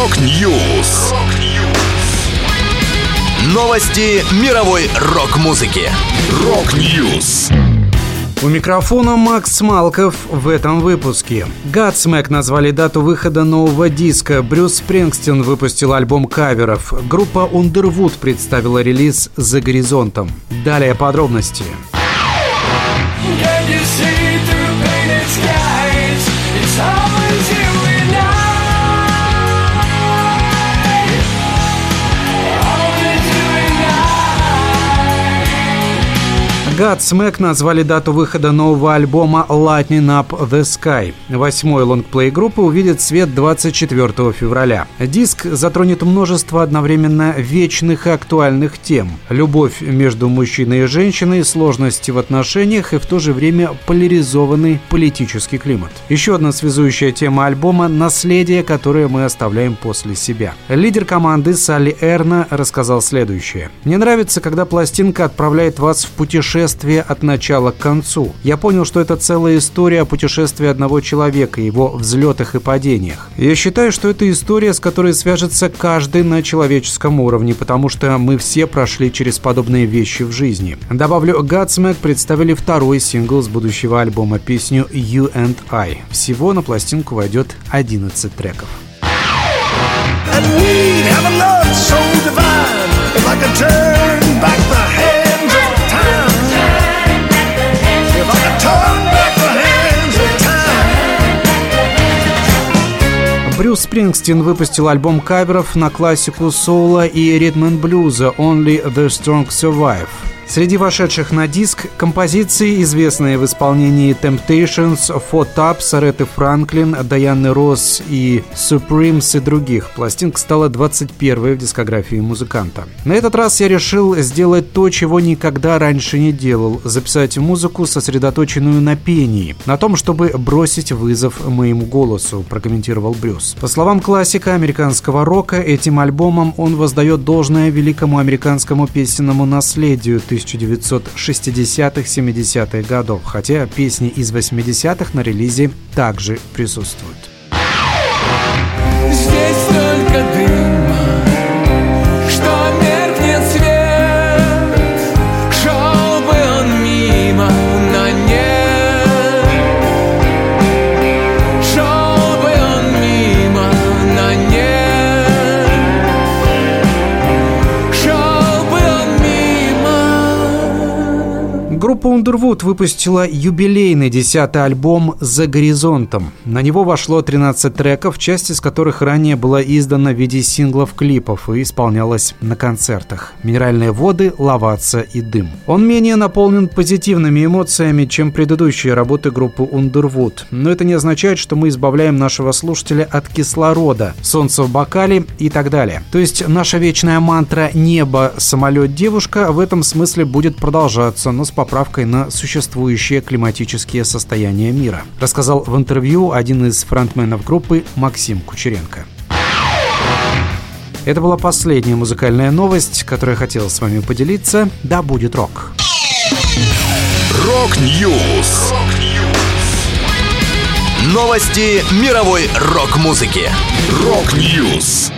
Rock News. Новости мировой рок-музыки. Rock News. У микрофона Макс Малков в этом выпуске. Godsmack назвали дату выхода нового диска. Брюс Спрингстин выпустил альбом каверов. Группа Underwood представила релиз «За горизонтом». Далее подробности. Can you see through painted skies? Godsmack назвали дату выхода нового альбома Lightning Up the Sky. Восьмой лонгплей группы увидит свет 24 февраля. Диск затронет множество одновременно вечных и актуальных тем. Любовь между мужчиной и женщиной, сложности в отношениях и в то же время поляризованный политический климат. Еще одна связующая тема альбома – наследие, которое мы оставляем после себя. Лидер команды Салли Эрна рассказал следующее. «Мне нравится, когда пластинка отправляет вас в путешествие путешествие от начала к концу. Я понял, что это целая история о путешествии одного человека, его взлетах и падениях. Я считаю, что это история, с которой свяжется каждый на человеческом уровне, потому что мы все прошли через подобные вещи в жизни. Добавлю, Godsmack представили второй сингл с будущего альбома, песню You and I. Всего на пластинку войдет 11 треков. And we'd Брюс Спрингстин выпустил альбом каверов на классику соула и ритм блюза «Only the Strong Survive». Среди вошедших на диск композиции, известные в исполнении Temptations, Four Tops, Ареты Франклин, Дайаны Росс и Supremes и других. Пластинка стала 21 в дискографии музыканта. На этот раз я решил сделать то, чего никогда раньше не делал – записать музыку, сосредоточенную на пении, на том, чтобы бросить вызов моему голосу, прокомментировал Брюс. По словам классика американского рока, этим альбомом он воздает должное великому американскому песенному наследию 1960-70-х годов, хотя песни из 80-х на релизе также присутствуют. Группа Underwood выпустила юбилейный десятый альбом «За горизонтом». На него вошло 13 треков, часть из которых ранее была издана в виде синглов-клипов и исполнялась на концертах. «Минеральные воды», «Ловаться» и «Дым». Он менее наполнен позитивными эмоциями, чем предыдущие работы группы Underwood. Но это не означает, что мы избавляем нашего слушателя от кислорода, солнца в бокале и так далее. То есть наша вечная мантра «небо, самолет, девушка» в этом смысле будет продолжаться, но с поправкой на существующие климатические состояния мира, рассказал в интервью один из фронтменов группы Максим Кучеренко. Это была последняя музыкальная новость, которую я хотел с вами поделиться. Да будет рок! Rock News! Новости мировой рок-музыки. Rock News!